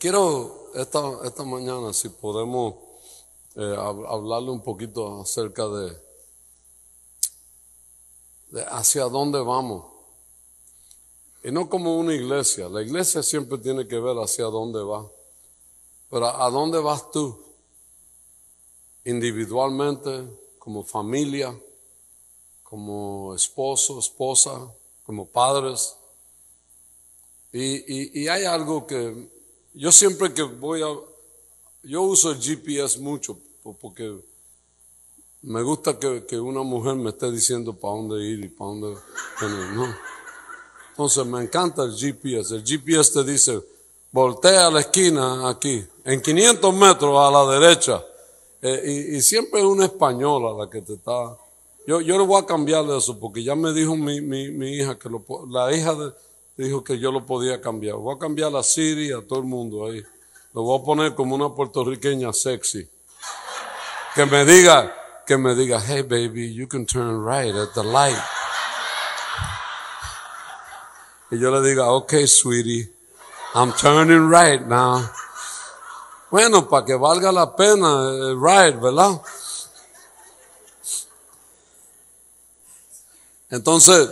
quiero esta, esta mañana, si podemos eh, hablarle un poquito acerca de, hacia dónde vamos. Y no como una iglesia. La iglesia siempre tiene que ver hacia dónde va. Pero ¿a dónde vas tú? Individualmente, como familia, como esposo, esposa, como padres. Y, y, hay algo que yo siempre que voy a, yo uso el GPS mucho porque me gusta que, que una mujer me esté diciendo para dónde ir y para dónde ¿no? Entonces me encanta el GPS. El GPS te dice, voltea a la esquina aquí, en 500 metros a la derecha. Eh, y, siempre es una española la que te está... Yo, yo le voy a cambiarle eso porque ya me dijo mi, mi, mi hija que lo, la hija de, dijo que yo lo podía cambiar. Voy a cambiar a Siri a todo el mundo ahí. Lo voy a poner como una puertorriqueña sexy. Que me diga, que me diga, hey baby, you can turn right at the light. Y yo le diga, okay sweetie, I'm turning right now. Bueno, para que valga la pena el ride, ¿verdad? Entonces,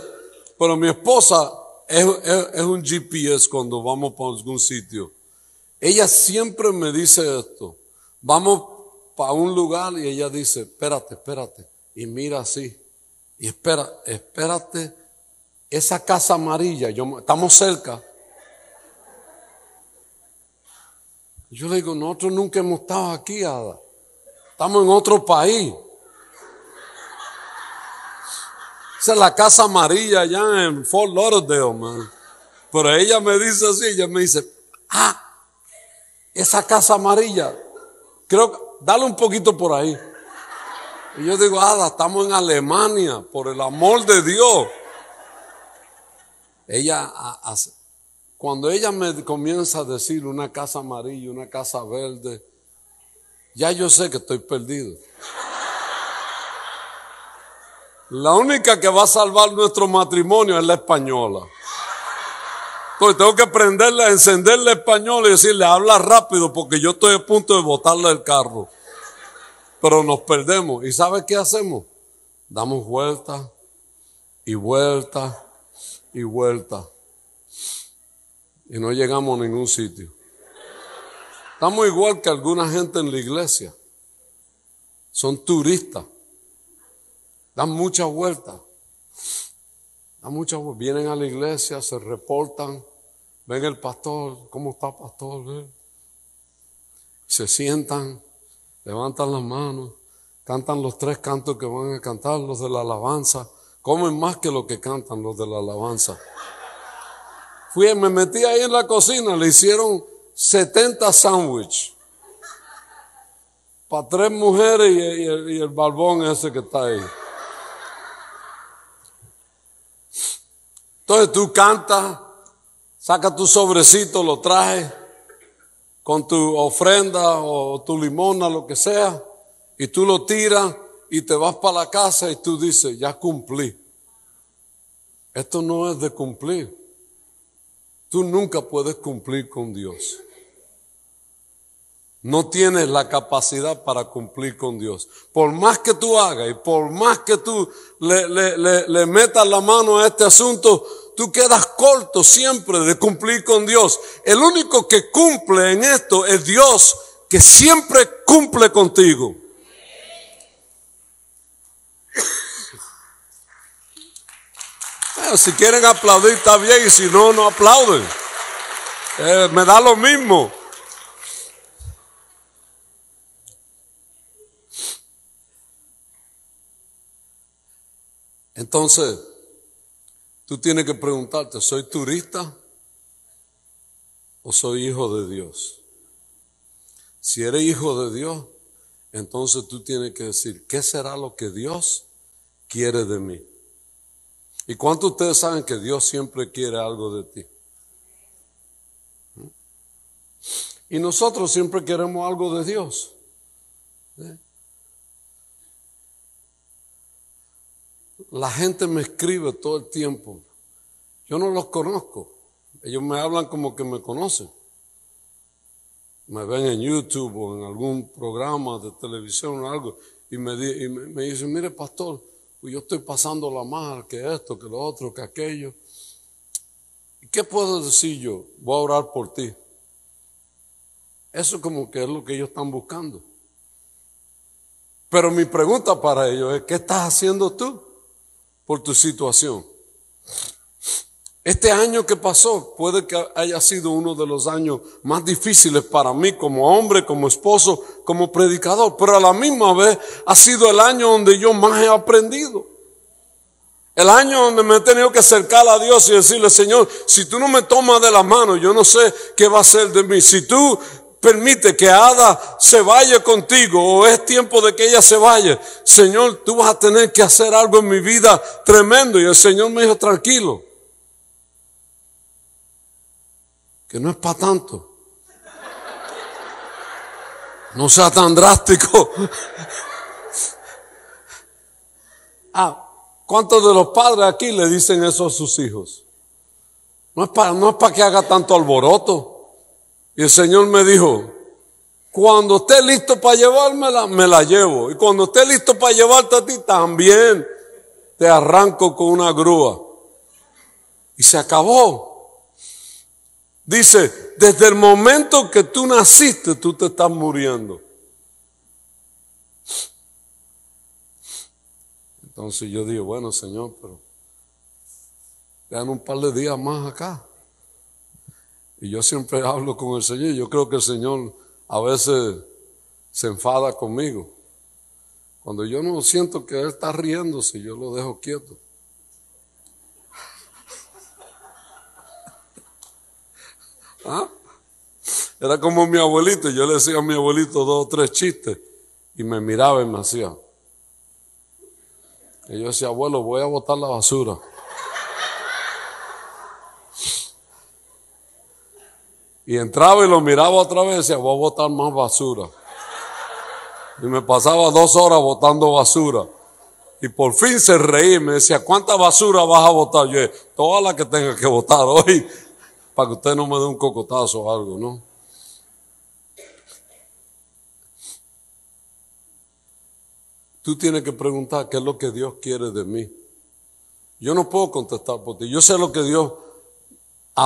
pero mi esposa es, un GPS cuando vamos para algún sitio. Ella siempre me dice esto. Vamos para un lugar y ella dice, espérate, espérate. Y mira así. Y espera, espérate. Esa casa amarilla, yo, estamos cerca. Yo le digo, nosotros nunca hemos estado aquí, Ada. Estamos en otro país. Esa es la casa amarilla allá en Fort Lauderdale, man. Pero ella me dice así, ella me dice, ah, esa casa amarilla, creo que, dale un poquito por ahí. Y yo digo, Ada, estamos en Alemania, por el amor de Dios. Ella hace, cuando ella me comienza a decir una casa amarilla, una casa verde, ya yo sé que estoy perdido. La única que va a salvar nuestro matrimonio es la española. Entonces tengo que prenderle, encenderle español y decirle, habla rápido porque yo estoy a punto de botarle el carro. Pero nos perdemos. ¿Y sabe qué hacemos? Damos vuelta y vuelta y vuelta. Y no llegamos a ningún sitio. Estamos igual que alguna gente en la iglesia. Son turistas. Dan muchas vueltas. Dan muchas vueltas. Vienen a la iglesia, se reportan, ven el pastor, ¿cómo está pastor? Se sientan, levantan las manos, cantan los tres cantos que van a cantar, los de la alabanza. Comen más que lo que cantan los de la alabanza. Fui, me metí ahí en la cocina, le hicieron 70 sándwiches. Para tres mujeres y, el, y el balbón ese que está ahí. Entonces tú cantas, saca tu sobrecito, lo traes con tu ofrenda o tu limona, lo que sea, y tú lo tiras y te vas para la casa y tú dices, ya cumplí. Esto no es de cumplir. Tú nunca puedes cumplir con Dios. No tienes la capacidad para cumplir con Dios. Por más que tú hagas y por más que tú le, le, le, metas la mano a este asunto, tú quedas corto siempre de cumplir con Dios. El único que cumple en esto es Dios, que siempre cumple contigo. si quieren aplaudir está bien y si no, no aplauden. Eh, me da lo mismo. Entonces, tú tienes que preguntarte, ¿soy turista o soy hijo de Dios? Si eres hijo de Dios, entonces tú tienes que decir, ¿qué será lo que Dios quiere de mí? ¿Y cuántos de ustedes saben que Dios siempre quiere algo de ti? Y nosotros siempre queremos algo de Dios. ¿Eh? La gente me escribe todo el tiempo. Yo no los conozco. Ellos me hablan como que me conocen. me ven en YouTube o en algún programa de televisión o algo y me, di- dicen, mire pastor, pues yo estoy pasando la mal, que esto, que lo otro, que aquello. ¿Y qué puedo decir yo? Voy a orar por ti. Eso como que es lo que ellos están buscando. Pero mi pregunta para ellos es, ¿qué estás haciendo tú por tu situación? Este año que pasó puede que haya sido uno de los años más difíciles para mí como hombre, como esposo, como predicador, pero a la misma vez ha sido el año donde yo más he aprendido. El año donde me he tenido que acercar a Dios y decirle, Señor, si tú no me tomas de la mano, yo no sé qué va a ser de mí. Si tú permite que Ada se vaya contigo o es tiempo de que ella se vaya, Señor, tú vas a tener que hacer algo en mi vida tremendo. Y el Señor me dijo, tranquilo, que no es para tanto. No sea tan drástico. Ah, ¿cuántos de los padres aquí le dicen eso a sus hijos? No es para, no es para que haga tanto alboroto. Y el Señor me dijo, cuando esté listo para llevármela, me la llevo. Y cuando esté listo para llevarte a ti, también te arranco con una grúa. Y se acabó. Dice, desde el momento que tú naciste, tú te estás muriendo. Entonces yo digo, bueno, Señor, pero quedan un par de días más acá. Y yo siempre hablo con el Señor. Yo creo que el Señor a veces se enfada conmigo. Cuando yo no siento que Él está riéndose, yo lo dejo quieto. ¿Ah? Era como mi abuelito. Yo le decía a mi abuelito dos o tres chistes y me miraba y me hacía. Y yo decía, abuelo, voy a botar la basura. Y entraba y lo miraba otra vez y decía, voy a botar más basura. Y me pasaba dos horas botando basura. Y por fin se reía y me decía, ¿cuánta basura vas a botar? Yo, toda la que tenga que botar hoy, para que usted no me dé un cocotazo o algo, ¿no? Tú tienes que preguntar qué es lo que Dios quiere de mí. Yo no puedo contestar por ti. Yo sé lo que Dios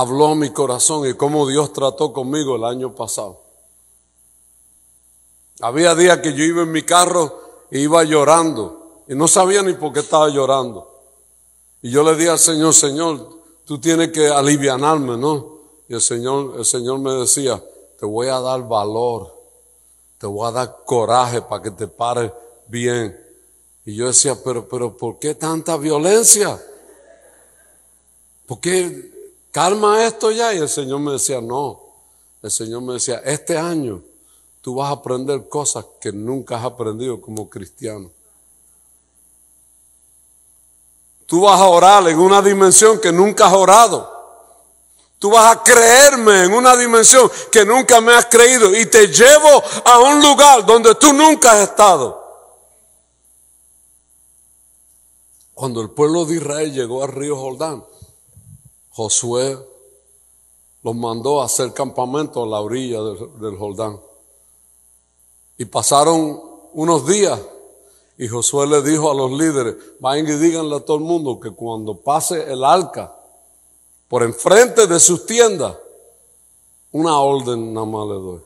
habló mi corazón y cómo Dios trató conmigo el año pasado. Había días que yo iba en mi carro e iba llorando y no sabía ni por qué estaba llorando. Y yo le dije al Señor, Señor, tú tienes que alivianarme, ¿no? Y el Señor, el Señor me decía, te voy a dar valor, te voy a dar coraje para que te pares bien. Y yo decía, pero, pero, ¿por qué tanta violencia? ¿Por qué calma esto ya? Y el Señor me decía, no. El Señor me decía, este año tú vas a aprender cosas que nunca has aprendido como cristiano. Tú vas a orar en una dimensión que nunca has orado. Tú vas a creerme en una dimensión que nunca me has creído y te llevo a un lugar donde tú nunca has estado. Cuando el pueblo de Israel llegó al río Jordán, Josué los mandó a hacer campamento a la orilla del, Jordán. Y pasaron unos días y Josué le dijo a los líderes, vayan y díganle a todo el mundo que cuando pase el arca por enfrente de sus tiendas, una orden nada más le doy.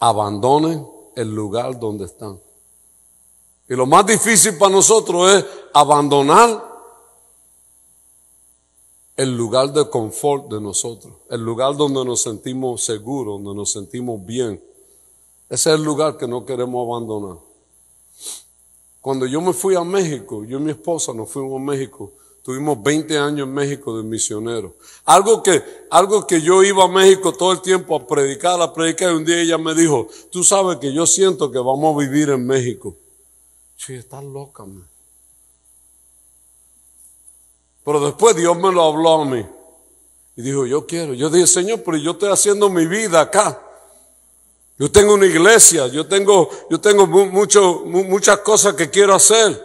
Abandonen el lugar donde están. Y lo más difícil para nosotros es abandonar el lugar de confort de nosotros, el lugar donde nos sentimos seguros, donde nos sentimos bien. Ese es el lugar que no queremos abandonar. Cuando yo me fui a México, yo y mi esposa nos fuimos a México, tuvimos 20 años en México de misionero. Algo que, algo que yo iba a México todo el tiempo a predicar, a predicar, y un día ella me dijo, tú sabes que yo siento que vamos a vivir en México. Sí, estás loca, man. Pero después Dios me lo habló a mí. Y dijo, yo quiero. Yo dije, Señor, pero yo estoy haciendo mi vida acá. Yo tengo una iglesia, yo tengo, yo tengo mucho, muchas cosas que quiero hacer.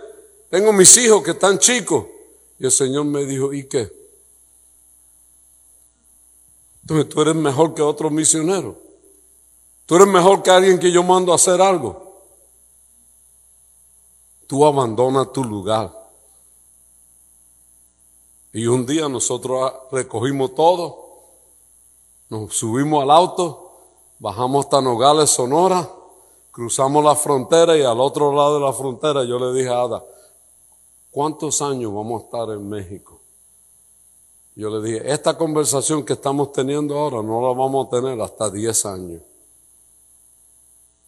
Tengo mis hijos que están chicos. Y el Señor me dijo, ¿y qué? Entonces tú eres mejor que otros misioneros. Tú eres mejor que alguien que yo mando a hacer algo. Tú abandonas tu lugar. Y un día nosotros recogimos todo, nos subimos al auto, bajamos hasta Nogales, Sonora, cruzamos la frontera y al otro lado de la frontera yo le dije a Ada, ¿cuántos años vamos a estar en México? Yo le dije, esta conversación que estamos teniendo ahora no la vamos a tener hasta 10 años.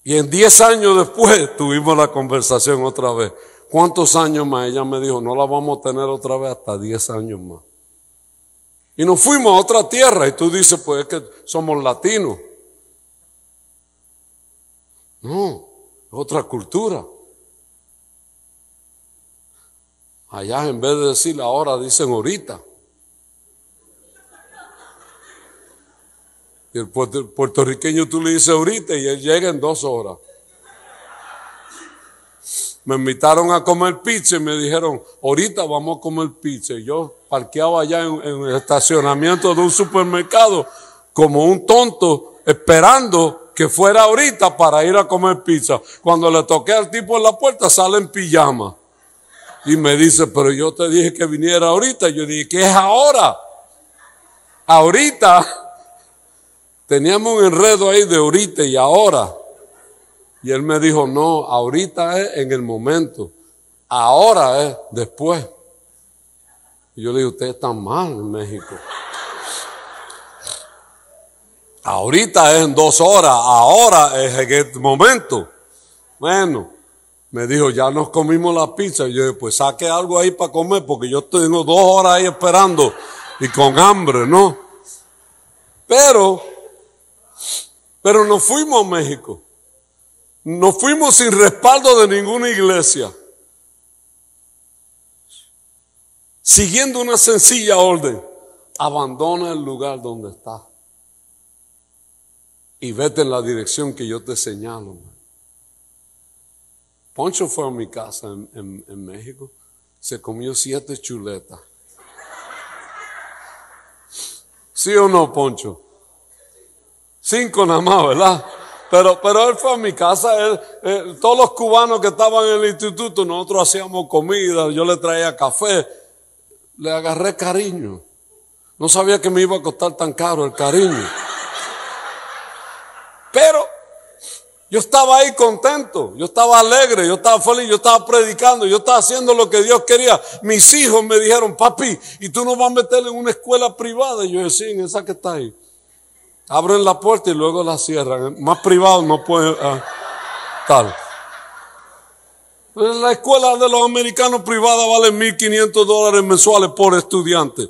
Y en 10 años después tuvimos la conversación otra vez. ¿Cuántos años más? Ella me dijo, no la vamos a tener otra vez hasta 10 años más. Y nos fuimos a otra tierra y tú dices, pues es que somos latinos. No, es otra cultura. Allá en vez de decir ahora, dicen ahorita. Y el puertorriqueño tú le dices ahorita y él llega en dos horas. Me invitaron a comer pizza y me dijeron, ahorita vamos a comer pizza. Y yo parqueaba allá en, el estacionamiento de un supermercado como un tonto esperando que fuera ahorita para ir a comer pizza. Cuando le toqué al tipo en la puerta sale en pijama. Y me dice, pero yo te dije que viniera ahorita. Yo dije, ¿qué es ahora? Ahorita Teníamos un enredo ahí de ahorita y ahora. Y él me dijo, no, ahorita es en el momento. Ahora es después. Y yo le dije, usted está mal en México. Ahorita es en dos horas, ahora es en este momento. Bueno, me dijo, ya nos comimos la pizza. Y yo dije, pues saque algo ahí para comer, porque yo tengo dos horas ahí esperando y con hambre, ¿no? Pero pero nos fuimos a México. Nos fuimos sin respaldo de ninguna iglesia. Siguiendo una sencilla orden. Abandona el lugar donde está. Y vete en la dirección que yo te señalo. Poncho fue a mi casa en, en México. Se comió siete chuletas. ¿Sí o no, Poncho? Cinco nada más, ¿verdad? Pero, pero él fue a mi casa, él, todos los cubanos que estaban en el instituto, nosotros hacíamos comida, yo le traía café, le agarré cariño. No sabía que me iba a costar tan caro el cariño. Pero yo estaba ahí contento, yo estaba alegre, yo estaba feliz, yo estaba predicando, yo estaba haciendo lo que Dios quería. Mis hijos me dijeron, papi, ¿y tú no vas a meterle en una escuela privada? Y yo decía, en esa que está ahí. Abren la puerta y luego la cierran. Más privado no puede ah, tal. La escuela de los americanos privada vale 1.500 dólares mensuales por estudiante.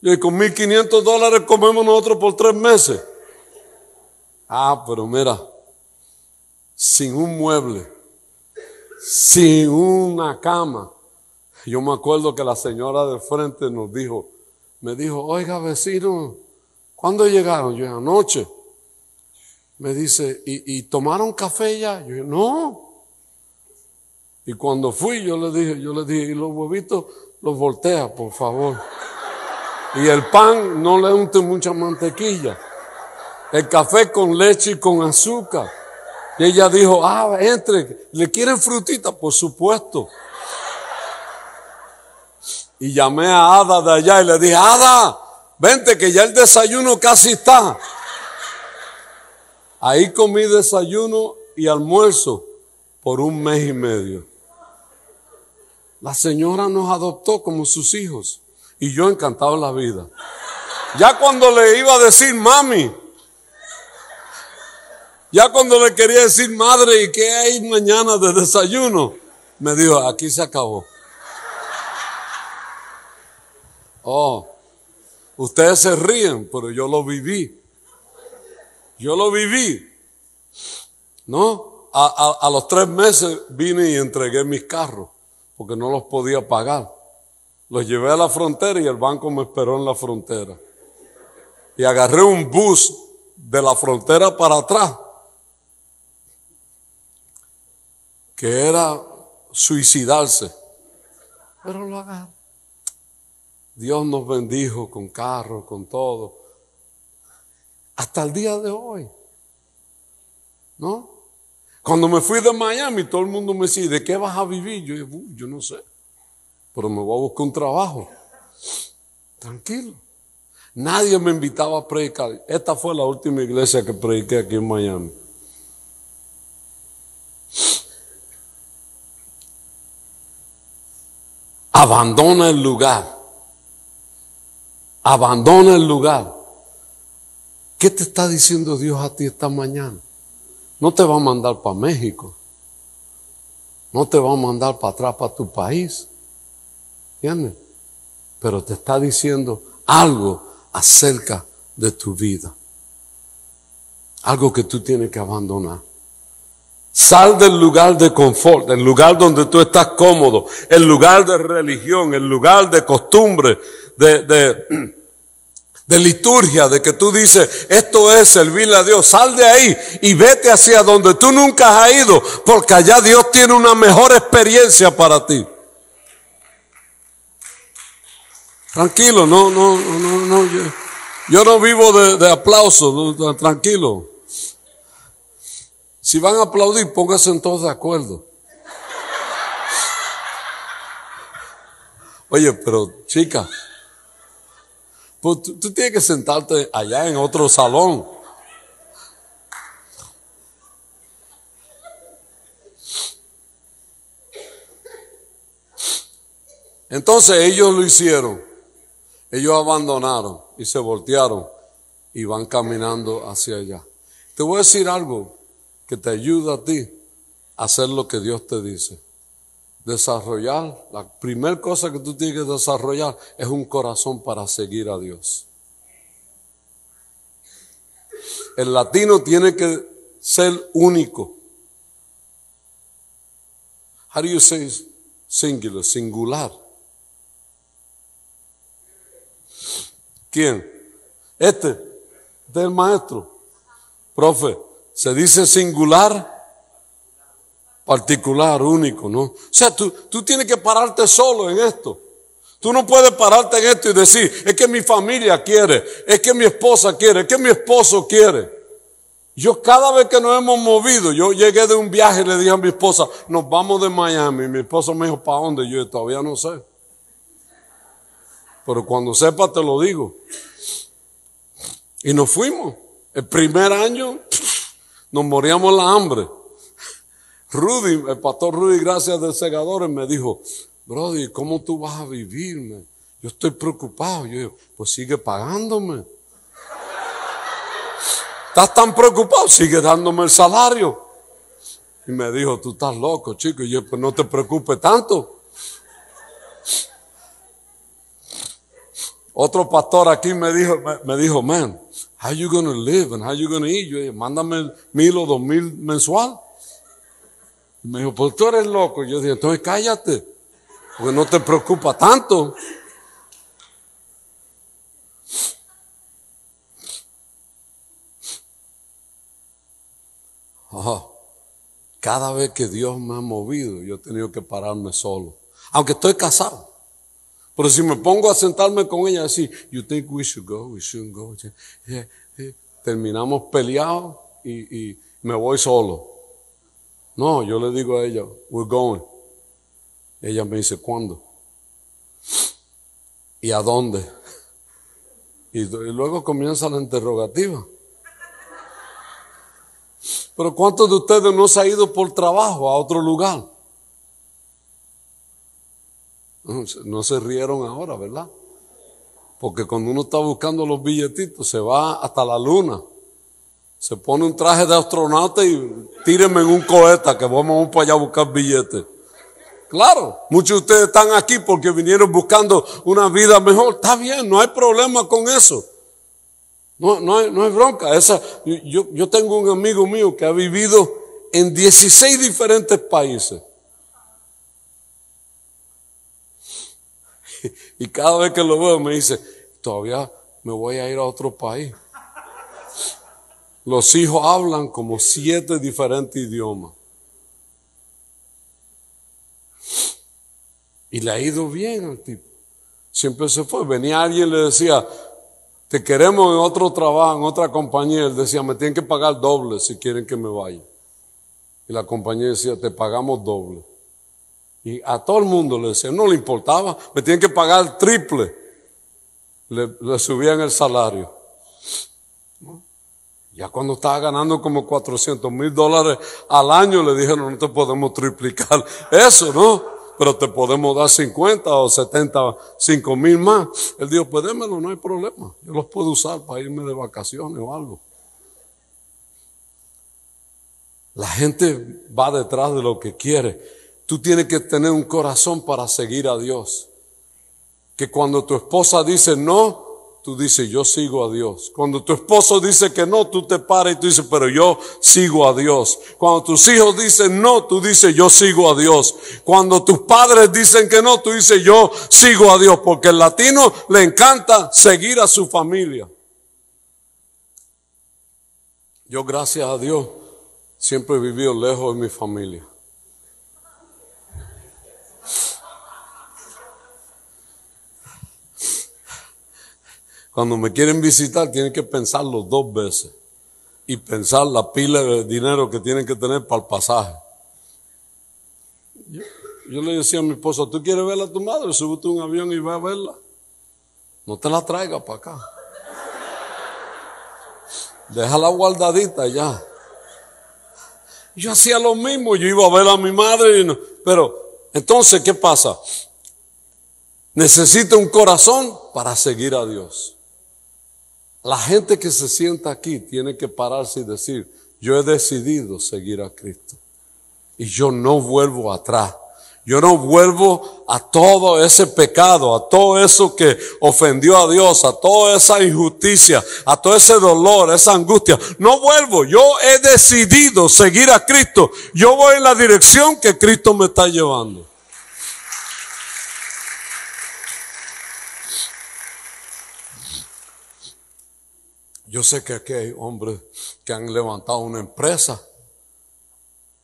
Y con 1.500 dólares comemos nosotros por tres meses. Ah, pero mira, sin un mueble, sin una cama. Yo me acuerdo que la señora de frente nos dijo, me dijo, oiga vecino, ¿cuándo llegaron? Yo anoche. Me dice, ¿y, tomaron café ya? Yo no. Y cuando fui, yo le dije, yo le dije, y los huevitos los voltea, por favor. Y el pan no le unte mucha mantequilla. El café con leche y con azúcar. Y ella dijo, ah, entre, ¿le quieren frutita? Por supuesto. Y llamé a Ada de allá y le dije, Ada, vente que ya el desayuno casi está. Ahí comí desayuno y almuerzo por un mes y medio. La señora nos adoptó como sus hijos y yo encantado en la vida. Ya cuando le iba a decir mami, ya cuando le quería decir madre y qué hay mañana de desayuno, me dijo, aquí se acabó. Oh, ustedes se ríen, pero yo lo viví. Yo lo viví. ¿No? A, los tres meses vine y entregué mis carros porque no los podía pagar. Los llevé a la frontera y el banco me esperó en la frontera. Y agarré un bus de la frontera para atrás, que era suicidarse. Pero lo agarré. Dios nos bendijo con carro, con todo. Hasta el día de hoy. ¿No? Cuando me fui de Miami, todo el mundo me decía, ¿de qué vas a vivir? Yo, yo no sé, pero me voy a buscar un trabajo. Tranquilo. Nadie me invitaba a predicar. Esta fue la última iglesia que prediqué aquí en Miami. Abandona el lugar. Abandona el lugar. ¿Qué te está diciendo Dios a ti esta mañana? No te va a mandar para México. No te va a mandar para atrás para tu país. ¿Entiendes? Pero te está diciendo algo acerca de tu vida. Algo que tú tienes que abandonar. Sal del lugar de confort, el lugar donde tú estás cómodo, el lugar de religión, el lugar de costumbre, de, de de liturgia, de que tú dices, esto es servirle a Dios, sal de ahí y vete hacia donde tú nunca has ido, porque allá Dios tiene una mejor experiencia para ti. Tranquilo, no, no, no, no, yo, no vivo de, de aplausos, tranquilo. Si van a aplaudir, pónganse todos de acuerdo. Oye, pero chica, pues tú, tienes que sentarte allá en otro salón. Entonces ellos lo hicieron. Ellos abandonaron y se voltearon y van caminando hacia allá. Te voy a decir algo que te ayuda a ti a hacer lo que Dios te dice desarrollar, la primera cosa que tú tienes que desarrollar es un corazón para seguir a Dios. El latino tiene que ser único. How do you say singular? Singular. ¿Quién? Este. Este es el maestro. Profe, se dice singular particular, único, ¿no? O sea, tú, tú tienes que pararte solo en esto. Tú no puedes pararte en esto y decir, es que mi familia quiere, es que mi esposa quiere, es que mi esposo quiere. Yo cada vez que nos hemos movido, yo llegué de un viaje y le dije a mi esposa, nos vamos de Miami. Mi esposa me dijo, ¿para dónde? Yo todavía no sé. Pero cuando sepa te lo digo. Y nos fuimos. El primer año nos moríamos la hambre. Rudy, el pastor Rudy, gracias del segador, me dijo, Brody, ¿cómo tú vas a vivirme? Yo estoy preocupado. Yo digo, pues sigue pagándome. ¿Estás tan preocupado? Sigue dándome el salario. Y me dijo, tú estás loco, chico. Y yo, pues no te preocupes tanto. Otro pastor aquí me dijo, me, dijo, man, how you gonna live and how you gonna eat? Yo dije, mándame mil o dos mil mensual me dijo, pues tú eres loco. Yo dije, entonces cállate, porque no te preocupa tanto. cada vez que Dios me ha movido, yo he tenido que pararme solo. Aunque estoy casado. Pero si me pongo a sentarme con ella así, you think we should go, we shouldn't go. Terminamos peleados y, y me voy solo. No, yo le digo a ella, we're going. Ella me dice, ¿cuándo? ¿Y a dónde? Y, luego comienza la interrogativa. Pero ¿cuántos de ustedes no se ha ido por trabajo a otro lugar? No se rieron ahora, ¿verdad? Porque cuando uno está buscando los billetitos, se va hasta la luna. Se pone un traje de astronauta y tírenme en un cohete que vamos para allá a buscar billetes. Claro, muchos de ustedes están aquí porque vinieron buscando una vida mejor. Está bien, no hay problema con eso. No, no, hay, no hay bronca. Esa, yo, yo tengo un amigo mío que ha vivido en 16 diferentes países. Y cada vez que lo veo me dice, todavía me voy a ir a otro país. Los hijos hablan como siete diferentes idiomas. Y le ha ido bien al tipo. Siempre se fue. Venía alguien y le decía, te queremos en otro trabajo, en otra compañía. Él decía, me tienen que pagar doble si quieren que me vaya. Y la compañía decía, te pagamos doble. Y a todo el mundo le decía, no le importaba, me tienen que pagar triple. Le, le subían el salario. Ya cuando estaba ganando como 400 mil dólares al año, le dijeron, no te podemos triplicar eso, ¿no? pero te podemos dar 50 o 75 mil más. Él dijo, pues démelo, no hay problema. Yo los puedo usar para irme de vacaciones o algo. La gente va detrás de lo que quiere. Tú tienes que tener un corazón para seguir a Dios. Que cuando tu esposa dice no, tú dices, yo sigo a Dios. Cuando tu esposo dice que no, tú te paras y tú dices, pero yo sigo a Dios. Cuando tus hijos dicen no, tú dices, yo sigo a Dios. Cuando tus padres dicen que no, tú dices, yo sigo a Dios. Porque el latino le encanta seguir a su familia. Yo, gracias a Dios, siempre he vivido lejos de mi familia. Cuando me quieren visitar, tienen que pensarlo dos veces y pensar la pila de dinero que tienen que tener para el pasaje. Yo, le decía a mi esposa, ¿tú quieres ver a tu madre? Súbete un avión y ve a verla. No te la traiga para acá. Déjala guardadita ya. Yo hacía lo mismo, yo iba a ver a mi madre, pero entonces, ¿qué pasa? Necesito un corazón para seguir a Dios. La gente que se sienta aquí tiene que pararse y decir, yo he decidido seguir a Cristo. Y yo no vuelvo atrás. Yo no vuelvo a todo ese pecado, a todo eso que ofendió a Dios, a toda esa injusticia, a todo ese dolor, esa angustia. No vuelvo. Yo he decidido seguir a Cristo. Yo voy en la dirección que Cristo me está llevando. Yo sé que aquí hay hombres que han levantado una empresa.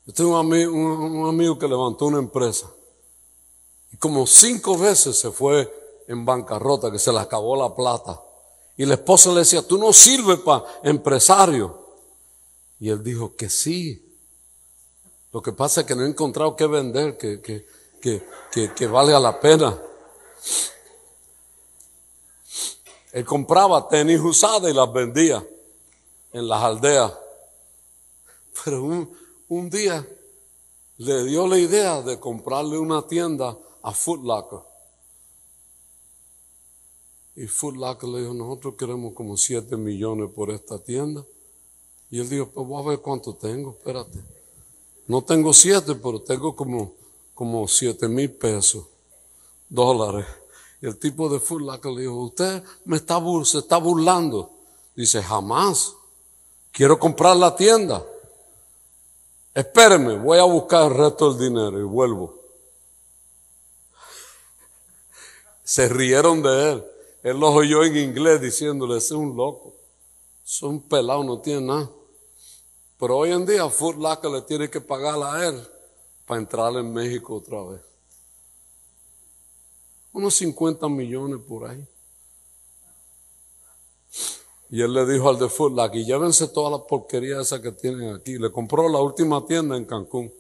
Yo tengo un amigo, que levantó una empresa. Y como cinco veces se fue en bancarrota, que se le acabó la plata. Y la esposa le decía, tú no sirves para empresario. Y él dijo que sí. Lo que pasa es que no he encontrado qué vender, que, que, que, que valga la pena. Él compraba tenis usadas y las vendía en las aldeas. Pero un, día le dio la idea de comprarle una tienda a Foot Locker. Y Foot Locker le dijo, nosotros queremos como 7 millones por esta tienda. Y él dijo, pues voy a ver cuánto tengo, espérate. No tengo 7, pero tengo como, como 7 mil pesos, dólares el tipo de que le dijo, usted me está, se está burlando. Dice, jamás. Quiero comprar la tienda. Espéreme, voy a buscar el resto del dinero y vuelvo. Se rieron de él. Él lo oyó en inglés diciéndole, es un loco. Es un pelado, no tiene nada. Pero hoy en día Foot le tiene que pagar a él para entrar en México otra vez unos 50 millones por ahí. Y él le dijo al de Footlock, y llévense toda la porquería esa que tienen aquí. Le compró la última tienda en Cancún.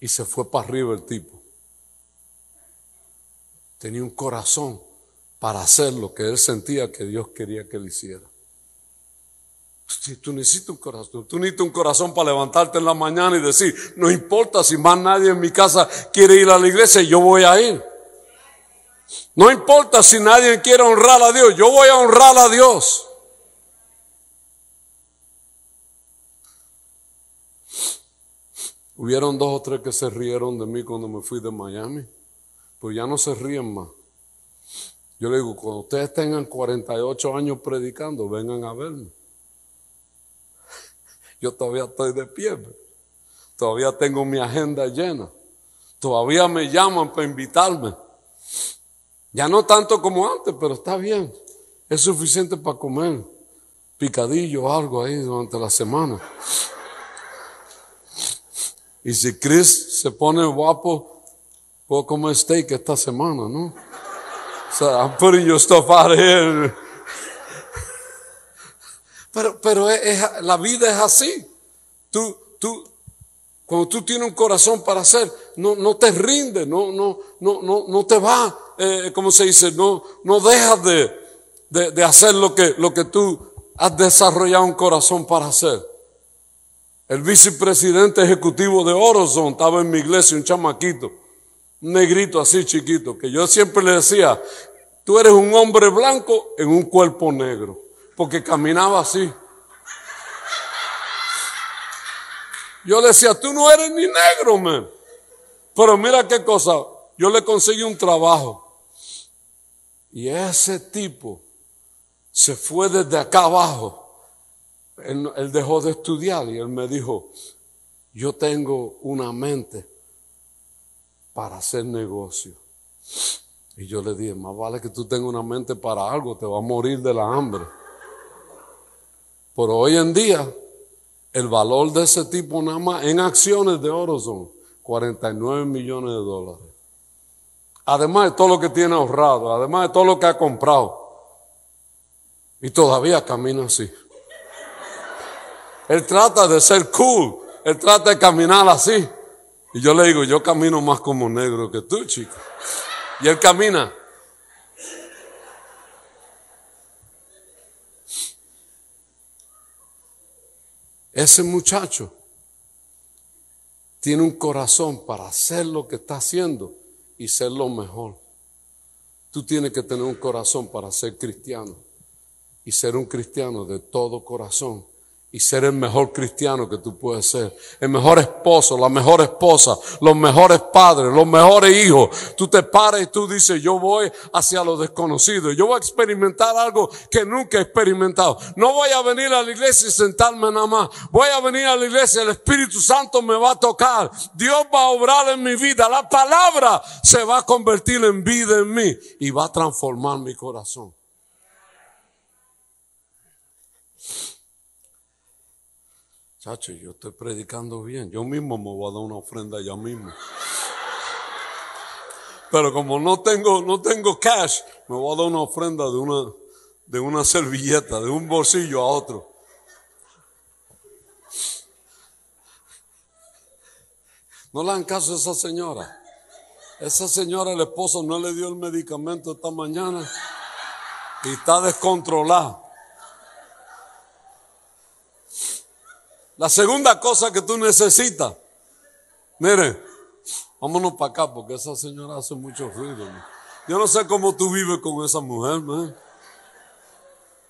Y se fue para arriba el tipo. Tenía un corazón para hacer lo que él sentía que Dios quería que él hiciera. Tú necesitas un corazón. Tú necesitas un corazón para levantarte en la mañana y decir, no importa si más nadie en mi casa quiere ir a la iglesia, yo voy a ir. No importa si nadie quiere honrar a Dios, yo voy a honrar a Dios. Hubieron dos o tres que se rieron de mí cuando me fui de Miami, pues ya no se ríen más. Yo le digo, cuando ustedes tengan 48 años predicando, vengan a verme. Yo todavía estoy de pie. Todavía tengo mi agenda llena. Todavía me llaman para invitarme. Ya no tanto como antes, pero está bien. Es suficiente para comer picadillo algo ahí durante la semana. Y si Chris se pone guapo, puedo comer steak esta semana, ¿no? So I'm putting your stuff out here. Pero, pero la vida es así. Tú, tú, cuando tú tienes un corazón para hacer, no, no te rinde, no, no, no, no, no te va, eh, como se dice, no, no dejas de, de, de hacer lo que, lo que tú has desarrollado un corazón para hacer. El vicepresidente ejecutivo de Orozone estaba en mi iglesia, un chamaquito, un negrito así chiquito, que yo siempre le decía, tú eres un hombre blanco en un cuerpo negro, porque caminaba así. Yo le decía, tú no eres ni negro, man. Pero mira qué cosa, yo le conseguí un trabajo. Y ese tipo se fue desde acá abajo él, dejó de estudiar y él me dijo, yo tengo una mente para hacer negocio. Y yo le dije, más vale que tú tengas una mente para algo, te va a morir de la hambre. Pero hoy en día, el valor de ese tipo nada más en acciones de oro son 49 millones de dólares. Además de todo lo que tiene ahorrado, además de todo lo que ha comprado. Y todavía camina así. Él trata de ser cool. Él trata de caminar así. Y yo le digo, yo camino más como negro que tú, chico. Y él camina. Ese muchacho tiene un corazón para hacer lo que está haciendo y ser lo mejor. Tú tienes que tener un corazón para ser cristiano y ser un cristiano de todo corazón y ser el mejor cristiano que tú puedes ser, el mejor esposo, la mejor esposa, los mejores padres, los mejores hijos. Tú te paras y tú dices, yo voy hacia lo desconocido, yo voy a experimentar algo que nunca he experimentado. No voy a venir a la iglesia y sentarme nada más, voy a venir a la iglesia, el Espíritu Santo me va a tocar, Dios va a obrar en mi vida, la palabra se va a convertir en vida en mí y va a transformar mi corazón. Yo estoy predicando bien. Yo mismo me voy a dar una ofrenda ya mismo. Pero como no tengo, no tengo cash, me voy a dar una ofrenda de una, de una servilleta, de un bolsillo a otro. No le dan caso a esa señora. Esa señora, el esposo no le dio el medicamento esta mañana y está descontrolada. La segunda cosa que tú necesitas, mire, vámonos para acá porque esa señora hace mucho ruido. Yo no sé cómo tú vives con esa mujer, man.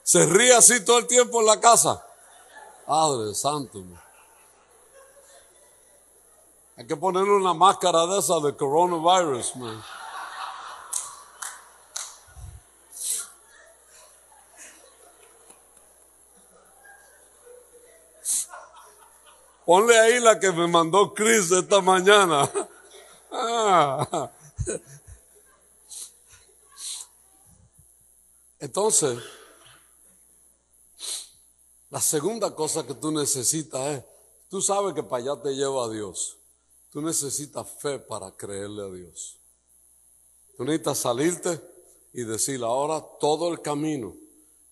Se ríe así todo el tiempo en la casa. Padre santo. Hay que ponerle una máscara de esa de coronavirus, man. Ponle ahí la que me mandó Chris esta mañana. Ah. Entonces, la segunda cosa que tú necesitas es, tú sabes que para allá te lleva a Dios. Tú necesitas fe para creerle a Dios. Tú necesitas salirte y decir, ahora todo el camino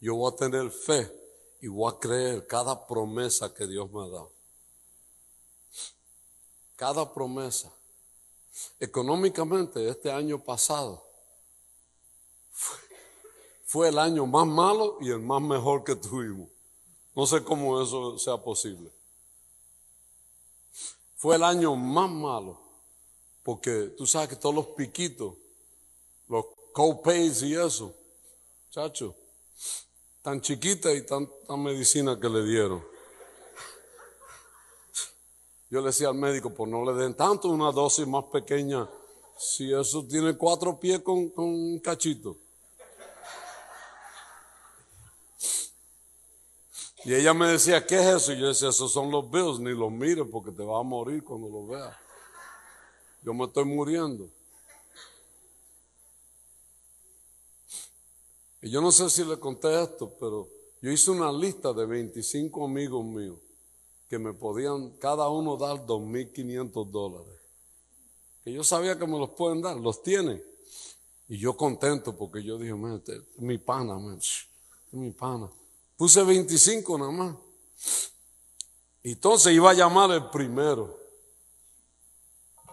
yo voy a tener fe y voy a creer cada promesa que Dios me ha dado cada promesa. Económicamente, este año pasado fue, el año más malo y el más mejor que tuvimos. No sé cómo eso sea posible. Fue el año más malo, porque tú sabes que todos los piquitos, los co-pays y eso, chacho, tan chiquita y tanta medicina que le dieron. Yo le decía al médico, pues no le den tanto, una dosis más pequeña. Si eso tiene cuatro pies con, un cachito. Y ella me decía, ¿qué es eso? Y yo decía, esos son los bills, ni los mires porque te vas a morir cuando los veas. Yo me estoy muriendo. Y yo no sé si le conté esto, pero yo hice una lista de 25 amigos míos que me podían cada uno dar 2.500 dólares. Que yo sabía que me los pueden dar, los tienen. Y yo contento porque yo dije, este mi pana, mi pana. Puse 25 nada más. Entonces iba a llamar el primero.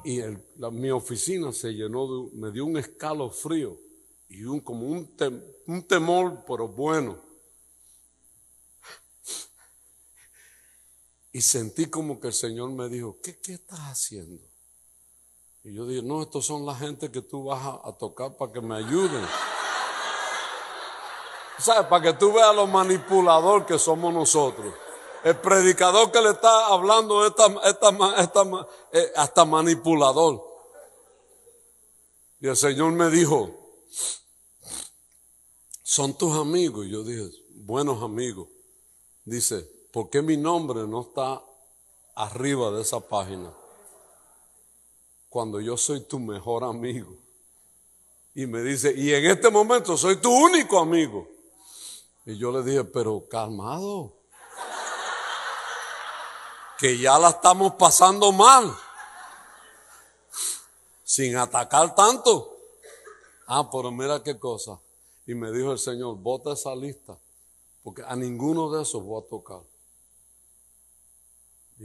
Y mi oficina se llenó de, me dio un escalofrío y un, como un, un temor, pero bueno. Y sentí como que el Señor me dijo, ¿qué, qué estás haciendo? Y yo dije, no, estos son la gente que tú vas a, tocar para que me ayuden. ¿Sabes? Para que tú veas lo manipulador que somos nosotros. El predicador que le está hablando esta, esta, eh, hasta manipulador. Y el Señor me dijo, son tus amigos. Y yo dije, buenos amigos. Dice, ¿por qué mi nombre no está arriba de esa página? Cuando yo soy tu mejor amigo. Y me dice, y en este momento soy tu único amigo. Y yo le dije, pero calmado que ya la estamos pasando mal, sin atacar tanto. Ah, pero mira qué cosa. Y me dijo el Señor, bota esa lista, porque a ninguno de esos voy a tocar.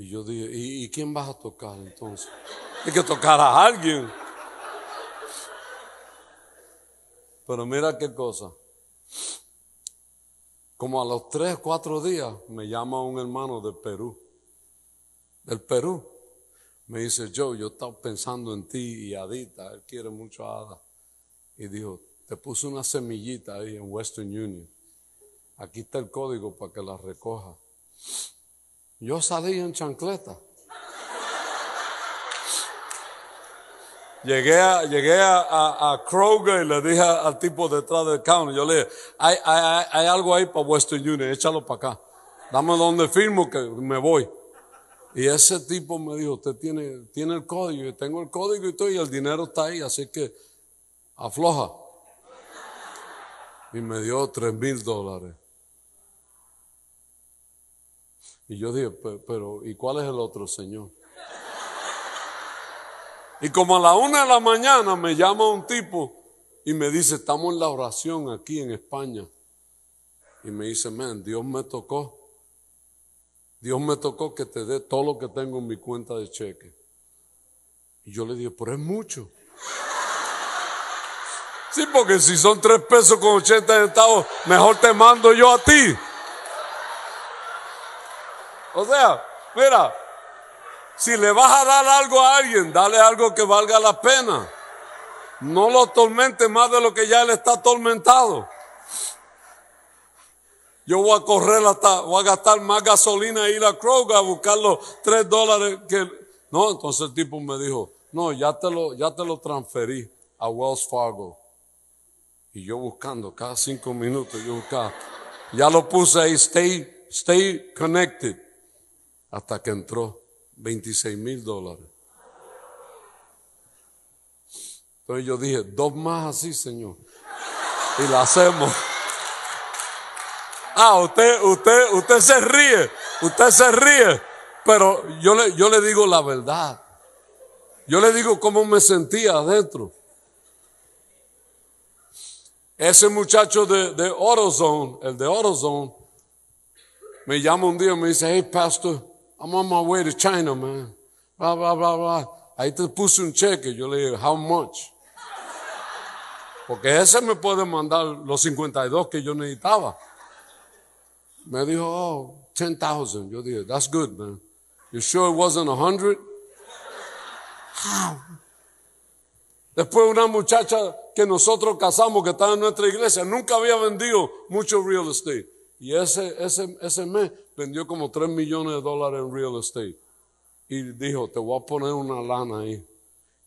Y yo dije, ¿y, quién vas a tocar entonces? Hay que tocar a alguien. Pero mira qué cosa. Como a los tres, cuatro días me llama un hermano de Perú del Perú. Me dice, yo, yo estaba pensando en ti y Adita, él quiere mucho a Ada. Y dijo, te puse una semillita ahí en Western Union. Aquí está el código para que la recoja. Yo salí en chancleta. Llegué a, llegué a, Kroger y le dije al tipo detrás del counter, yo le dije, hay, hay, hay algo ahí para Western Union, échalo para acá. Dame donde firmo que me voy. Y ese tipo me dijo, usted tiene, tiene el código, yo tengo el código y todo, y el dinero está ahí, así que afloja. Y me dio tres mil dólares. Y yo dije, pero, ¿y cuál es el otro señor? Y como a la una de la mañana me llama un tipo y me dice, estamos en la oración aquí en España. Y me dice, man, Dios me tocó Dios me tocó que te dé todo lo que tengo en mi cuenta de cheque. Y yo le dije, pero es mucho. Sí, porque si son tres pesos con 80 centavos, mejor te mando yo a ti. O sea, mira, si le vas a dar algo a alguien, dale algo que valga la pena. No lo tormente más de lo que ya él está atormentado. Yo voy a correr hasta, voy a gastar más gasolina e ir a Kroger a buscar los tres dólares que... No, entonces el tipo me dijo, no, ya te lo, ya te lo transferí a Wells Fargo. Y yo buscando cada cinco minutos, yo buscaba. Ya lo puse ahí, stay, stay connected. Hasta que entró 26 mil dólares. Entonces yo dije, dos más así, Señor. Y la hacemos. Ah, usted, usted, usted se ríe, usted se ríe, pero yo le, yo le digo la verdad. Yo le digo cómo me sentía adentro. Ese muchacho de, de AutoZone, el de AutoZone, me llama un día y me dice, hey pastor, I'm on my way to China, man. Bla, bla, bla, bla. Ahí te puse un cheque. Yo le digo, how much? Porque ese me puede mandar los 52 que yo necesitaba. Me dijo, oh, 10,000. Yo dije, that's good, man. You sure it wasn't a hundred? Después una muchacha que nosotros casamos, que estaba en nuestra iglesia, nunca había vendido mucho real estate. Y ese, ese, ese mes vendió como 3 millones de dólares en real estate. Y dijo, te voy a poner una lana ahí.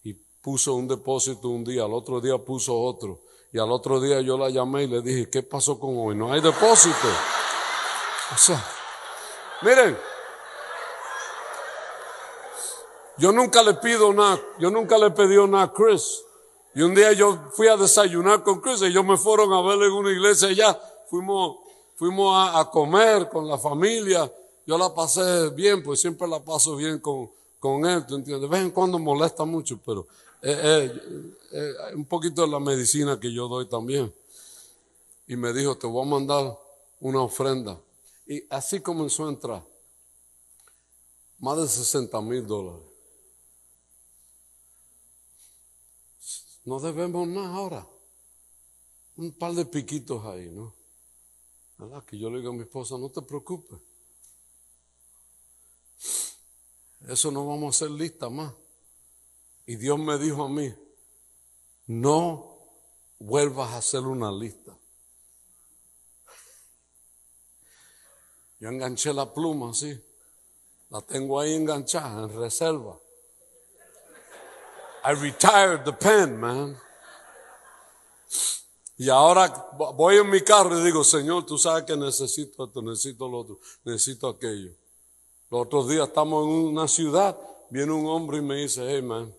Y puso un depósito un día, al otro día puso otro. Y al otro día yo la llamé y le dije, ¿qué pasó con hoy? No hay depósito. O sea, miren, yo nunca le pido nada, yo nunca le pedí nada a Chris. Y un día yo fui a desayunar con Chris y ellos me fueron a verle en una iglesia allá. Fuimos, fuimos a, comer con la familia. Yo la pasé bien, pues siempre la paso bien con, con él, ¿tú entiendes? De vez en cuando molesta mucho, pero Eh, eh, eh, un poquito de la medicina que yo doy también. Y me dijo, te voy a mandar una ofrenda. Y así comenzó a entrar. Más de 60 mil dólares. No debemos nada ahora. Un par de piquitos ahí, ¿no? ¿Verdad? Que yo le digo a mi esposa, no te preocupes. Eso no vamos a hacer lista más. Y Dios me dijo a mí, no vuelvas a hacer una lista. Yo enganché la pluma así. La tengo ahí enganchada, en reserva. I retired the pen, man. Y ahora voy en mi carro y digo, Señor, tú sabes que necesito esto, necesito lo otro, necesito aquello. Los otros días estamos en una ciudad, viene un hombre y me dice, hey, man,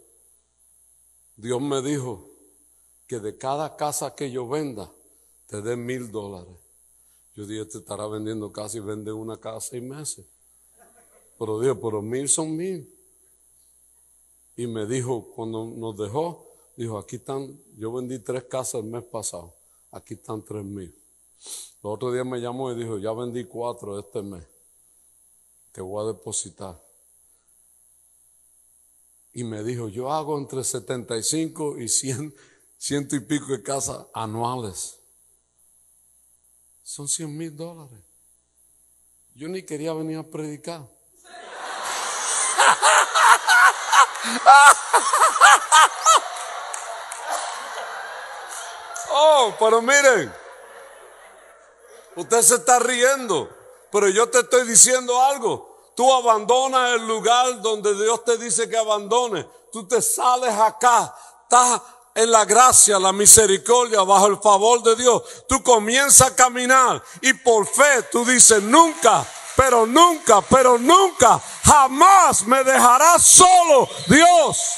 Dios me dijo que de cada casa que yo venda, te dé mil dólares. Yo dije, te este estará vendiendo casi, vende una cada seis meses. Pero Dios, pero mil son mil. Y me dijo, cuando nos dejó, Dijo, aquí están, yo vendí tres casas el mes pasado, aquí están tres mil. El otro día me llamó y dijo, ya vendí cuatro este mes, te voy a depositar. Y me dijo, yo hago entre 75 y 100, ciento y pico de casas anuales. Son 100 mil dólares. Yo ni quería venir a predicar. Oh, pero miren, usted se está riendo, pero yo te estoy diciendo algo. Tú abandonas el lugar donde Dios te dice que abandone. Tú te sales acá, estás en la gracia, la misericordia, bajo el favor de Dios. Tú comienzas a caminar y por fe tú dices, nunca, pero nunca, pero nunca, jamás me dejarás solo, Dios.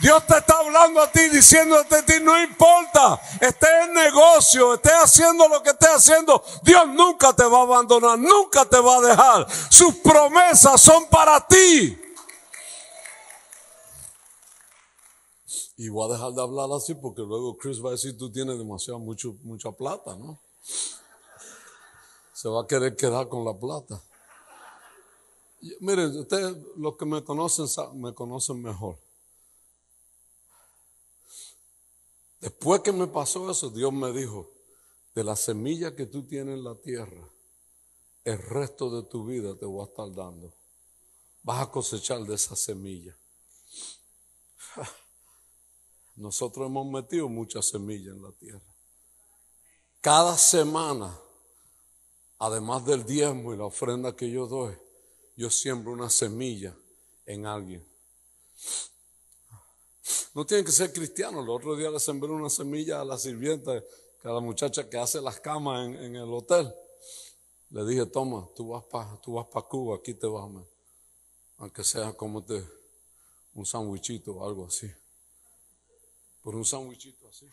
Dios te está hablando a ti, diciéndote a ti, no importa, estés en negocio, estés haciendo lo que estés haciendo, Dios nunca te va a abandonar, nunca te va a dejar. Sus promesas son para ti. Y voy a dejar de hablar así porque luego Chris va a decir, tú tienes demasiado, mucho, mucha plata, ¿no? Se va a querer quedar con la plata. Miren, ustedes, los que me conocen, me conocen mejor. Después que me pasó eso, Dios me dijo, de la semilla que tú tienes en la tierra, el resto de tu vida te voy a estar dando. Vas a cosechar de esa semilla. Nosotros hemos metido muchas semillas en la tierra. Cada semana, además del diezmo y la ofrenda que yo doy, yo siembro una semilla en alguien. No tienen que ser cristianos. El otro día le sembré una semilla a la sirvienta, a la muchacha que hace las camas en, el hotel. Le dije, toma, tú vas para vas Cuba, aquí te vas, aunque sea como te, un sandwichito o algo así. Por un sandwichito así.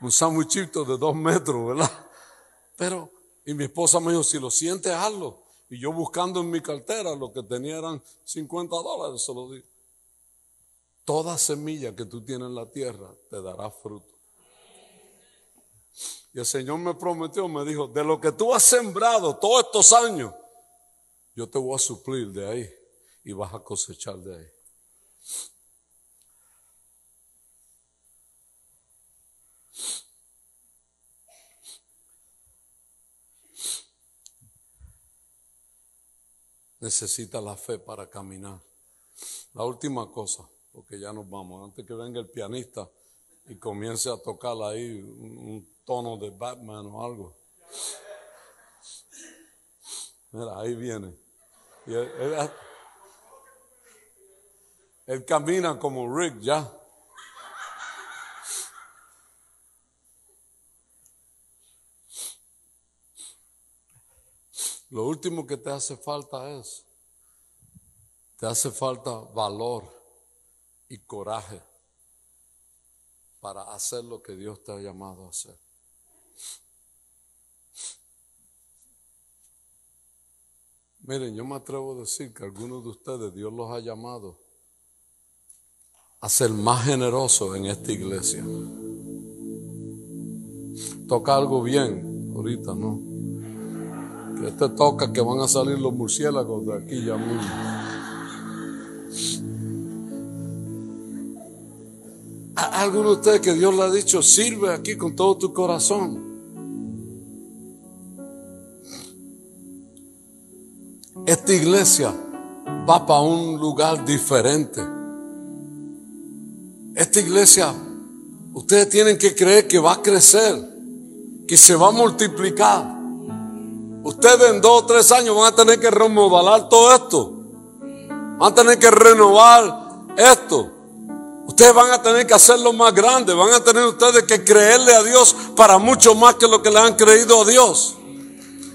Un sandwichito de dos metros, ¿verdad? Pero, y mi esposa me dijo, si lo sientes, hazlo. Y yo buscando en mi cartera, lo que tenía eran 50 dólares, se lo di. Toda semilla que tú tienes en la tierra te dará fruto. Y el Señor me prometió, me dijo, de lo que tú has sembrado todos estos años, yo te voy a suplir de ahí y vas a cosechar de ahí. Necesita la fe para caminar. La última cosa porque ya nos vamos. Antes que venga el pianista y comience a tocar ahí un, tono de Batman o algo. Mira, ahí viene. él, camina como Rick ya. Lo último que te hace falta es, te hace falta valor y coraje para hacer lo que Dios te ha llamado a hacer. Miren, yo me atrevo a decir que algunos de ustedes Dios los ha llamado a ser más generosos en esta iglesia. Toca algo bien, ahorita no. Que este toca que van a salir los murciélagos de aquí ya mismo. Alguno de ustedes que Dios le ha dicho, sirve aquí con todo tu corazón. Esta iglesia va para un lugar diferente. Esta iglesia, ustedes tienen que creer que va a crecer, que se va a multiplicar. Ustedes en dos o tres años van a tener que remodelar todo esto. Van a tener que renovar esto. Ustedes van a tener que hacerlo más grande. Van a tener ustedes que creerle a Dios para mucho más que lo que le han creído a Dios.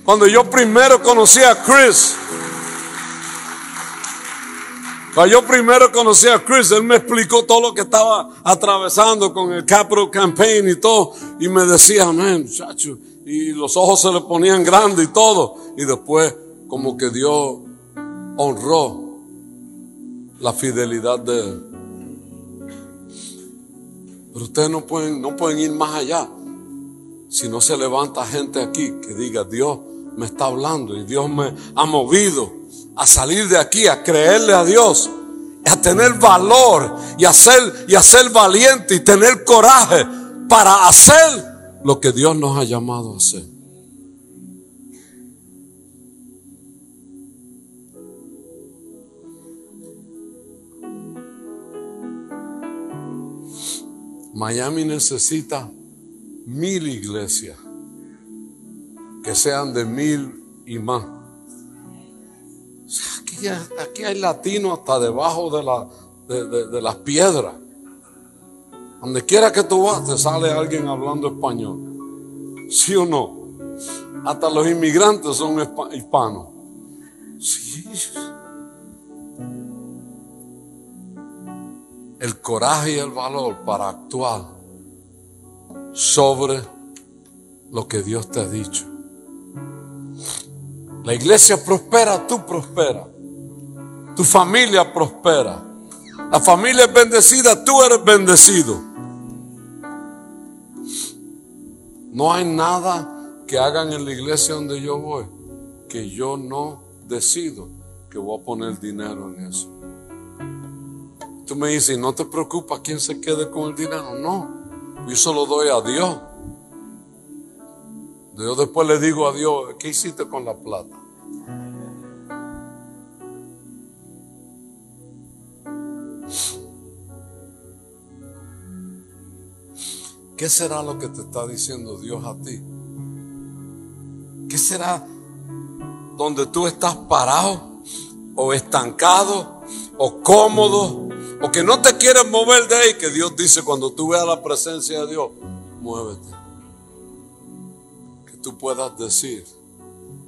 Cuando yo primero conocí a Chris, cuando yo primero conocí a Chris, él me explicó todo lo que estaba atravesando con el Capital Campaign y todo. Y me decía, man, muchacho. Y los ojos se le ponían grandes y todo. Y después, como que Dios honró la fidelidad de él. Pero ustedes no pueden, no pueden ir más allá. Si no se levanta gente aquí que diga, Dios me está hablando y Dios me ha movido a salir de aquí, a creerle a Dios, a tener valor y a ser, y a ser valiente y tener coraje para hacer lo que Dios nos ha llamado a hacer. Miami necesita mil iglesias que sean de mil y más. Aquí, hay latinos hasta debajo de, la, de, las piedras. Donde quiera que tú vas, te sale alguien hablando español. ¿Sí o no? Hasta los inmigrantes son hispanos. Sí. El coraje y el valor para actuar sobre lo que Dios te ha dicho. La iglesia prospera, tú prosperas. Tu familia prospera. La familia es bendecida, tú eres bendecido. No hay nada que hagan en la iglesia donde yo voy que yo no decido que voy a poner dinero en eso. Tú me dices, no te preocupa quién se quede con el dinero. No, yo solo doy a Dios. Yo después le digo a Dios, ¿qué hiciste con la plata? ¿Qué será lo que te está diciendo Dios a ti? ¿Qué será donde tú estás parado o estancado o cómodo o que no te quieres mover de ahí? Que Dios dice cuando tú veas la presencia de Dios, muévete. Que tú puedas decir,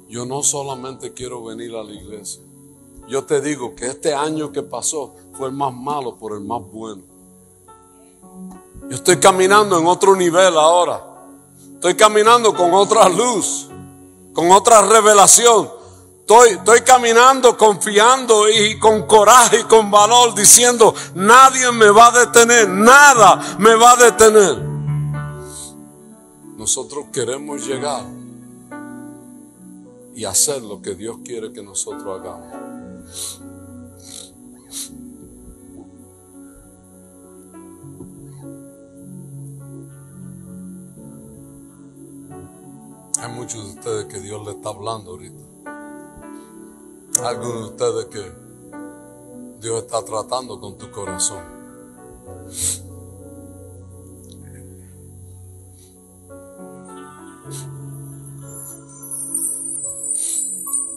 yo no solamente quiero venir a la iglesia. Yo te digo que este año que pasó fue el más malo por el más bueno. Yo estoy caminando en otro nivel ahora. Estoy caminando con otra luz, con otra revelación. Estoy, estoy caminando confiando y con coraje y con valor diciendo, nadie me va a detener, nada me va a detener. Nosotros queremos llegar y hacer lo que Dios quiere que nosotros hagamos. Hay muchos de ustedes que Dios le está hablando ahorita. Algunos de ustedes que Dios está tratando con tu corazón.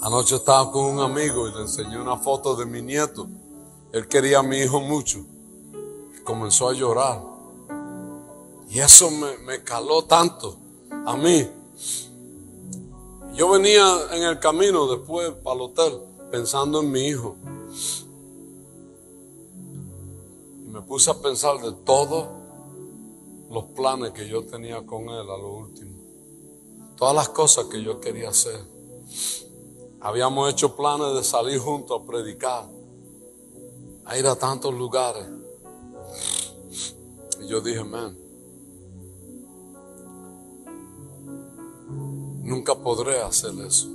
Anoche estaba con un amigo y le enseñé una foto de mi nieto. Él quería a mi hijo mucho. Y comenzó a llorar. Y eso me, me caló tanto a mí yo venía en el camino después para el hotel pensando en mi hijo. Y me puse a pensar de todos los planes que yo tenía con él a lo último. Todas las cosas que yo quería hacer. Habíamos hecho planes de salir juntos a predicar, a ir a tantos lugares. Y yo dije, man, nunca podré hacer eso.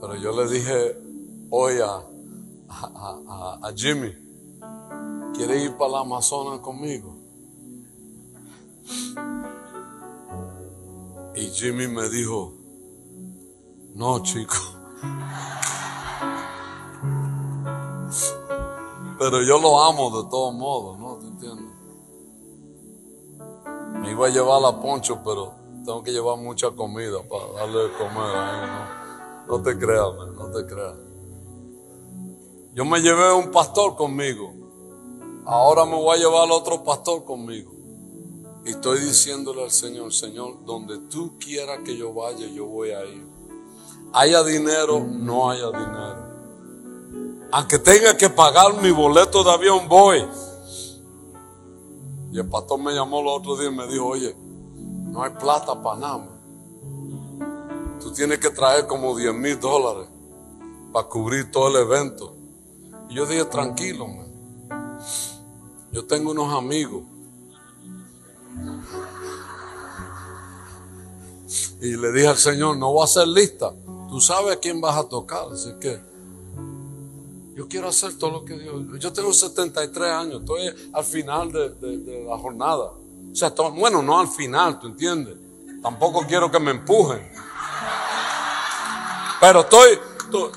Pero yo le dije hoy a, Jimmy, ¿quiere ir para la Amazonas conmigo? Y Jimmy me dijo, no, chico. Pero yo lo amo de todos modos, Me iba a llevar a Poncho, pero tengo que llevar mucha comida para darle de comer a ¿no? No te creas, no te creas. Yo me llevé un pastor conmigo. Ahora me voy a llevar a otro pastor conmigo. Y estoy diciéndole al Señor, Señor, donde tú quieras que yo vaya, yo voy a ir. Haya dinero, no haya dinero. Aunque tenga que pagar mi boleto de avión, voy. Y el pastor me llamó el otro día y me dijo, oye, no hay plata para nada tú tienes que traer como 10 mil dólares para cubrir todo el evento. Y yo dije, tranquilo, yo tengo unos amigos. Y le dije al Señor, no voy a hacer lista. Tú sabes a quién vas a tocar. Así que yo quiero hacer todo lo que Dios. Yo tengo 73 años, estoy al final de, la jornada. O sea, bueno, no al final, ¿tú entiendes? Tampoco quiero que me empujen. Pero estoy,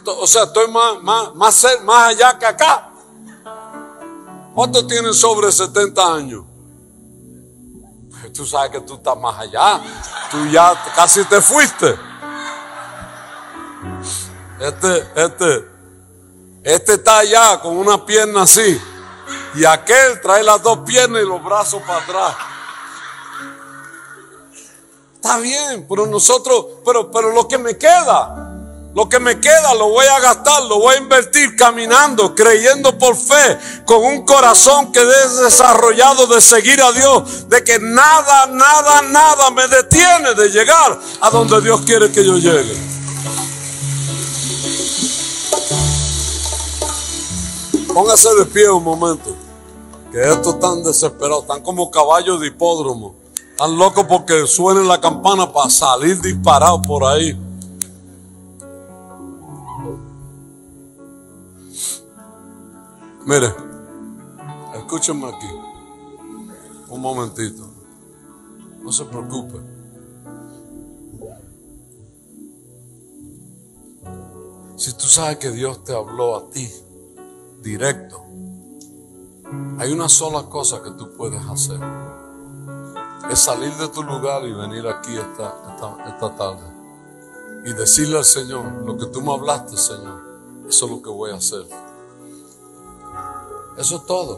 o sea, estoy más, más, más, más allá que acá. ¿Cuántos tienen sobre 70 años? Pues tú sabes que tú estás más allá. Tú ya casi te fuiste. Este, este, este está allá con una pierna así. Y aquel trae las dos piernas y los brazos para atrás. Está bien, pero nosotros, pero, pero lo que me queda, lo que me queda lo voy a gastar, lo voy a invertir caminando, creyendo por fe, con un corazón que es desarrollado de seguir a Dios, de que nada, nada, nada me detiene de llegar a donde Dios quiere que yo llegue. Póngase de pie un momento, que estos están desesperados, están como caballos de hipódromo, están locos porque suene la campana para salir disparados por ahí. Mire, escúchame aquí. Un momentito. No se preocupe. Si tú sabes que Dios te habló a ti directo, hay una sola cosa que tú puedes hacer. Es salir de tu lugar y venir aquí esta, esta, esta tarde. Y decirle al Señor, lo que tú me hablaste, Señor, eso es lo que voy a hacer. Eso es todo.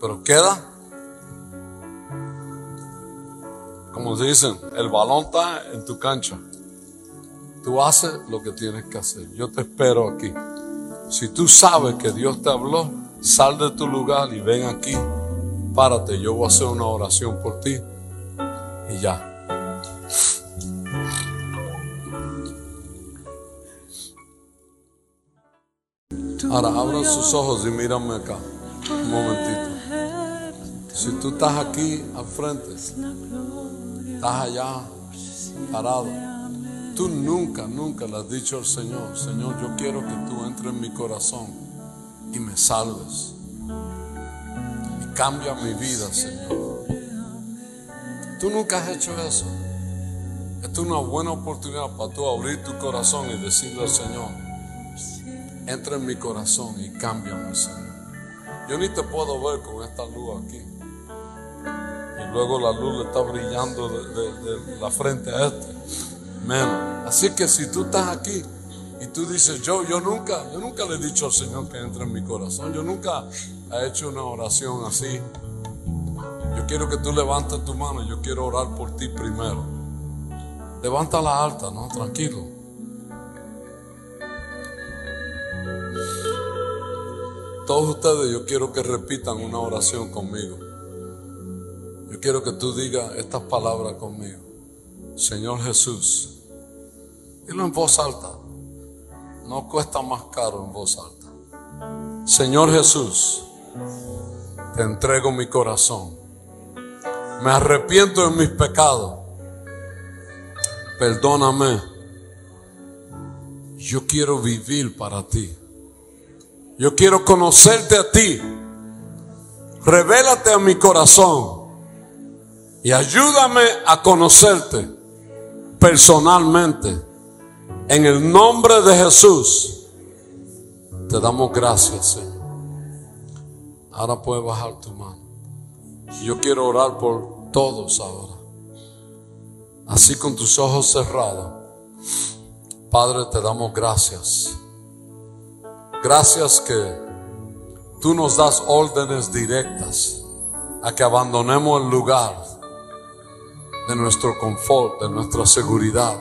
Pero queda, como dicen, el balón está en tu cancha. Tú haces lo que tienes que hacer. Yo te espero aquí. Si tú sabes que Dios te habló, sal de tu lugar y ven aquí. Párate, yo voy a hacer una oración por ti. Y ya. Ahora abran sus ojos y mírame acá. Un momentito. Si tú estás aquí al frente, estás allá parado, tú nunca, nunca le has dicho al Señor, Señor, yo quiero que tú entres en mi corazón y me salves. Y cambia mi vida, Señor. Tú nunca has hecho eso. Esta es una buena oportunidad para tú abrir tu corazón y decirle al Señor, entra en mi corazón y cámbiame, Señor. Yo ni te puedo ver con esta luz aquí. Y luego la luz le está brillando de, la frente a este. Así que si tú estás aquí y tú dices, yo, yo nunca, yo nunca le he dicho al Señor que entre en mi corazón. Yo nunca he hecho una oración así. Yo quiero que tú levantes tu mano. Yo quiero orar por ti primero. Levántala alta, ¿no? Tranquilo. Todos ustedes yo quiero que repitan una oración conmigo. Yo quiero que tú digas estas palabras conmigo. Señor Jesús, dilo en voz alta. No cuesta más caro en voz alta. Señor Jesús, te entrego mi corazón. Me arrepiento de mis pecados. Perdóname. Yo quiero vivir para ti. Yo quiero conocerte a ti. Revélate a mi corazón y ayúdame a conocerte personalmente. En el nombre de Jesús, te damos gracias, Señor. Ahora puedes bajar tu mano. Yo quiero orar por todos ahora. Así con tus ojos cerrados. Padre, te damos gracias. Gracias que tú nos das órdenes directas a que abandonemos el lugar de nuestro confort, de nuestra seguridad.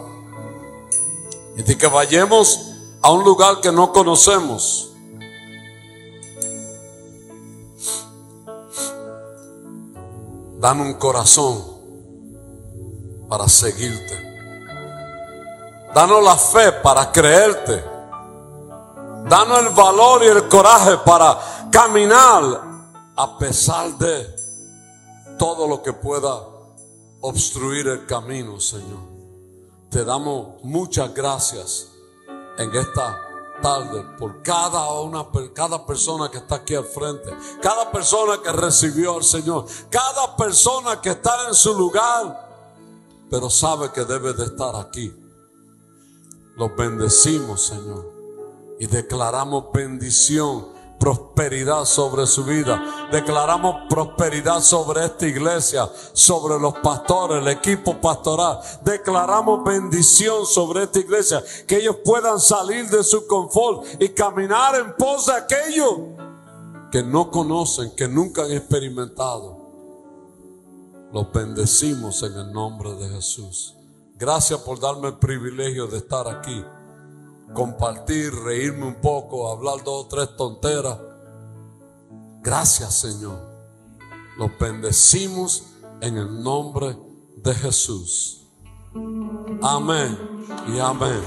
Y de que vayamos a un lugar que no conocemos. Dan un corazón para seguirte. Danos la fe para creerte. Danos el valor y el coraje para caminar a pesar de todo lo que pueda obstruir el camino, Señor. Te damos muchas gracias en esta tarde por cada una, cada persona que está aquí al frente, cada persona que recibió al Señor, cada persona que está en su lugar, pero sabe que debe de estar aquí. Los bendecimos, Señor, y declaramos bendición prosperidad sobre su vida. Declaramos prosperidad sobre esta iglesia, sobre los pastores, el equipo pastoral. Declaramos bendición sobre esta iglesia, que ellos puedan salir de su confort y caminar en pos de aquellos que no conocen, que nunca han experimentado. Los bendecimos en el nombre de Jesús. Gracias por darme el privilegio de estar aquí compartir, reírme un poco, hablar dos o tres tonteras. Gracias Señor. Los bendecimos en el nombre de Jesús. Amén y amén.